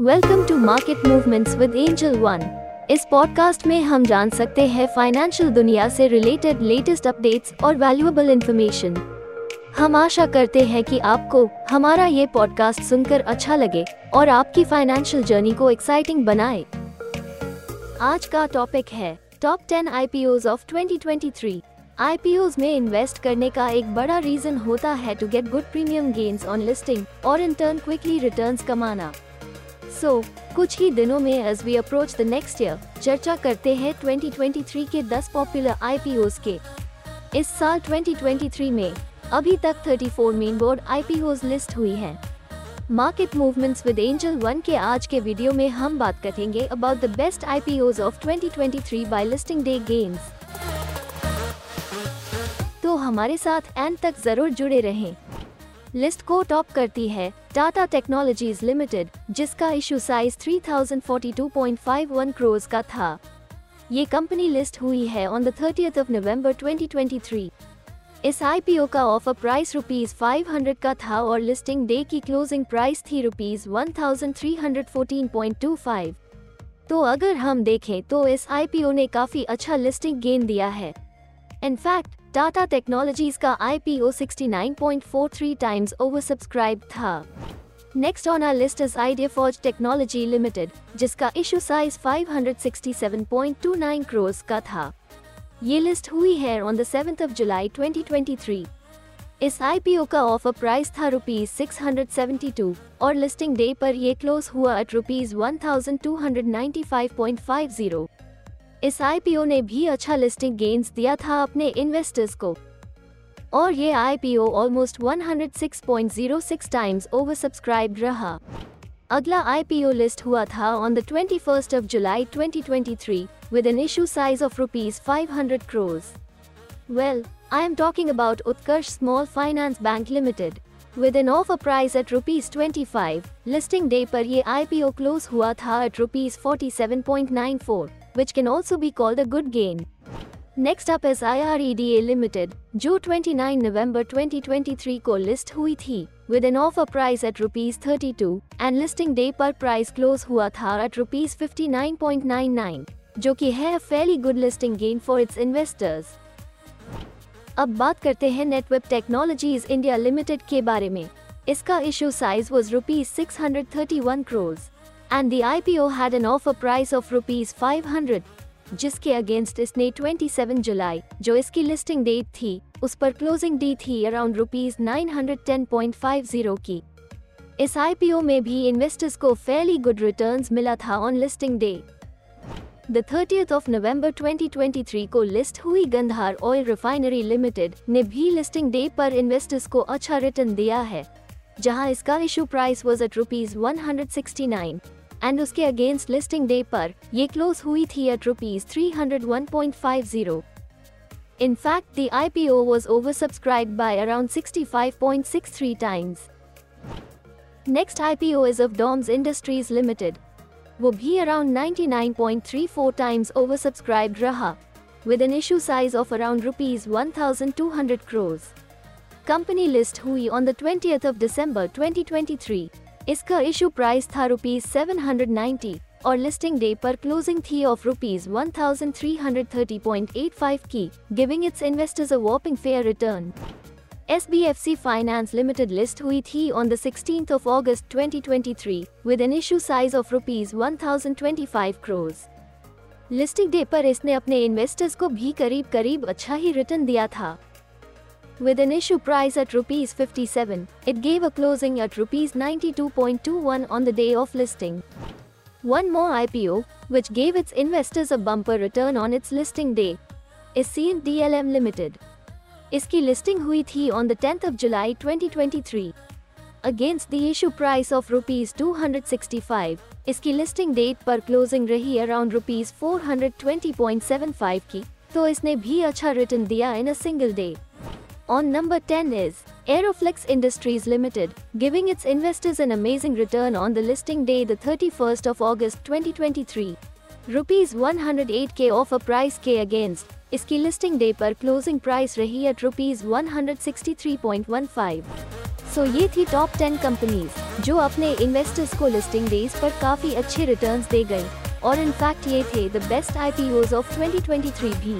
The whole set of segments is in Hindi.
Welcome to market movements with Angel One इस पॉडकास्ट में हम जान सकते हैं फाइनेंशियल दुनिया से रिलेटेड लेटेस्ट अपडेट्स और वैल्यूएबल इंफॉर्मेशन हम आशा करते हैं कि आपको हमारा ये पॉडकास्ट सुनकर अच्छा लगे और आपकी फाइनेंशियल जर्नी को एक्साइटिंग बनाए। आज का टॉपिक है टॉप 10 आईपीओज ऑफ़ 2023 आईपीओज में इन्वेस्ट करने का एक बड़ा रीजन होता है to get good premium gains on listing और इन टर्न क्विकली रिटर्न्स कमाना। सो so, कुछ ही दिनों में as we approach the next year चर्चा करते हैं 2023 के 10 पॉपुलर आईपीओज के। इस साल 2023 में अभी तक 34 मेन बोर्ड आईपीओज लिस्ट हुई हैं। Market movements with Angel One के आज के वीडियो में हम बात करेंगे about the best IPOs of 2023 by listing day gains तो हमारे साथ एंड तक ज़रूर जुड़े रहें। लिस्ट को टॉप करती है। टाटा टेक्नोलॉजीज़ लिमिटेड, जिसका इशू साइज़ 3042.51 करोड़ का था। ये कंपनी लिस्ट हुई है on the thirty of November 2023 इस आईपीओ का ऑफ़र प्राइस रुपीज़ 500 का था और लिस्टिंग डे की क्लोजिंग प्राइस थी रुपीज़ 1314.25 तो अगर हम देखें तो इस आईपीओ ने काफ़ी अच्छा लिस्टिंग गेन दिया है। इनफैक्ट टाटा टेक्नोलॉजीज़ का आईपीओ 69.43 टाइम्स ओवरसब्सक्राइब था next on our list is Idea Forge technology limited जिसका इशू साइज़ 567.29 करोड़ का था ये लिस्ट हुई है on the seventh of July 2023 इस आईपीओ का ऑफ़र प्राइस था रुपीज़ 672 और लिस्टिंग डे पर ये क्लोज हुआ एट रुपीज़ 1295.50 इस आईपीओ ने भी अच्छा लिस्टिंग गेन्स दिया था अपने इन्वेस्टर्स को और ये आईपीओ ऑलमोस्ट 106.06 टाइम्स ओवरसब्सक्राइब्ड रहा अगला आईपीओ लिस्ट हुआ था on the 21st of July 2023 with an issue size of rupees 500 crores. Well, I am talking about Utkarsh Small Finance Bank Limited. With an offer price at rupees 25, listing day पर ये IPO close हुआ था at rupees 47.94. which can also be called a good gain. Next up is IREDA Limited, जो 29 November 2023 को लिस्ट हुई थी with an offer price at rupees thirty two and listing पर प्राइस क्लोज हुआ था एट रुपीज़ फिफ्टी जो की है fairly good listing gain for its investors अब बात करते हैं नेटवर्क टेक्नोलॉजीज़ इंडिया लिमिटेड के बारे में। इसका issue size was rupees six hundred thirty one crores and the IPO had an offer price of rupees 500 जिसके अगेंस्ट इसने 27 जुलाई जो इसकी लिस्टिंग डेट थी, उस पर क्लोजिंग डी थी अराउंड रुपीज़ 910.50 की। इस आईपीओ में भी इन्वेस्टर्स को फेयरली गुड रिटर्न्स मिला था on listing day the thirty of November 2023 को लिस्ट हुई गंधार ऑयल रिफाइनरी लिमिटेड ने भी लिस्टिंग डे पर इन्वेस्टर्स को अच्छा रिटर्न दिया है, जहाँ इसका issue price was at rupees 169 and उसके अगेंस्ट लिस्टिंग डे पर ये क्लोज हुई थी at rupees 301.50 In fact, the IPO was oversubscribed by around 65.63 times. Next IPO is of DOMS Industries Limited. वो भी around 99.34 times oversubscribed रहा, with an issue size of around rupees 1,200 crores. Company list हुई on the twenty of December 2023 इसका इशू प्राइस था रुपीज़ सेवन और लिस्टिंग डे पर क्लोजिंग थी ऑफ़ रुपीज़ वन की giving its investors a whopping fair return S B F C finance limited list हुई थी on the sixteen of August 2023 with an issue size of rupees 1025 crore listing day पर इसने अपने इन्वेस्टर्स को भी करीब करीब अच्छा ही रिटर्न दिया था। With an issue price at rupees 57, it gave a closing at rupees 92.21 on the day of listing. One more IPO, which gave its investors a bumper return on its listing day, is CNDLM Limited. इसकी लिस्टिंग हुई थी on the 10th of July 2023. Against the issue price of rupees 265, इसकी लिस्टिंग डेट पर क्लोजिंग रही अराउंड रुपीज 420.75 की तो इसने भी अच्छा रिटर्न दिया इन a single day On number 10 is Aeroflex Industries Limited, giving its investors an amazing return on the listing day the 31st of August 2023. Rupees 108k offer price K against इसकी लिस्टिंग डे पर क्लोजिंग प्राइस रही एट रुपीज वन सो ये थी टॉप 10 कंपनीज जो अपने इन्वेस्टर्स को लिस्टिंग डेज पर काफी अच्छे रिटर्न्स दे गई और इनफैक्ट ये थे द बेस्ट आईपीओज ऑफ 2023 भी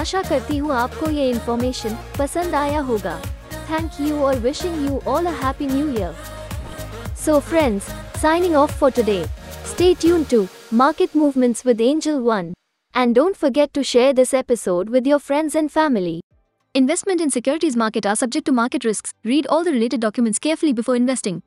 आशा करती हूँ आपको ये इन्फॉर्मेशन पसंद आया होगा थैंक यू और wishing you all a happy new year so friends signing off for today stay tune to market movements with Angel One And don't forget to share this episode with your friends and family. Investment in securities market are subject to market risks. Read all the related documents carefully before investing.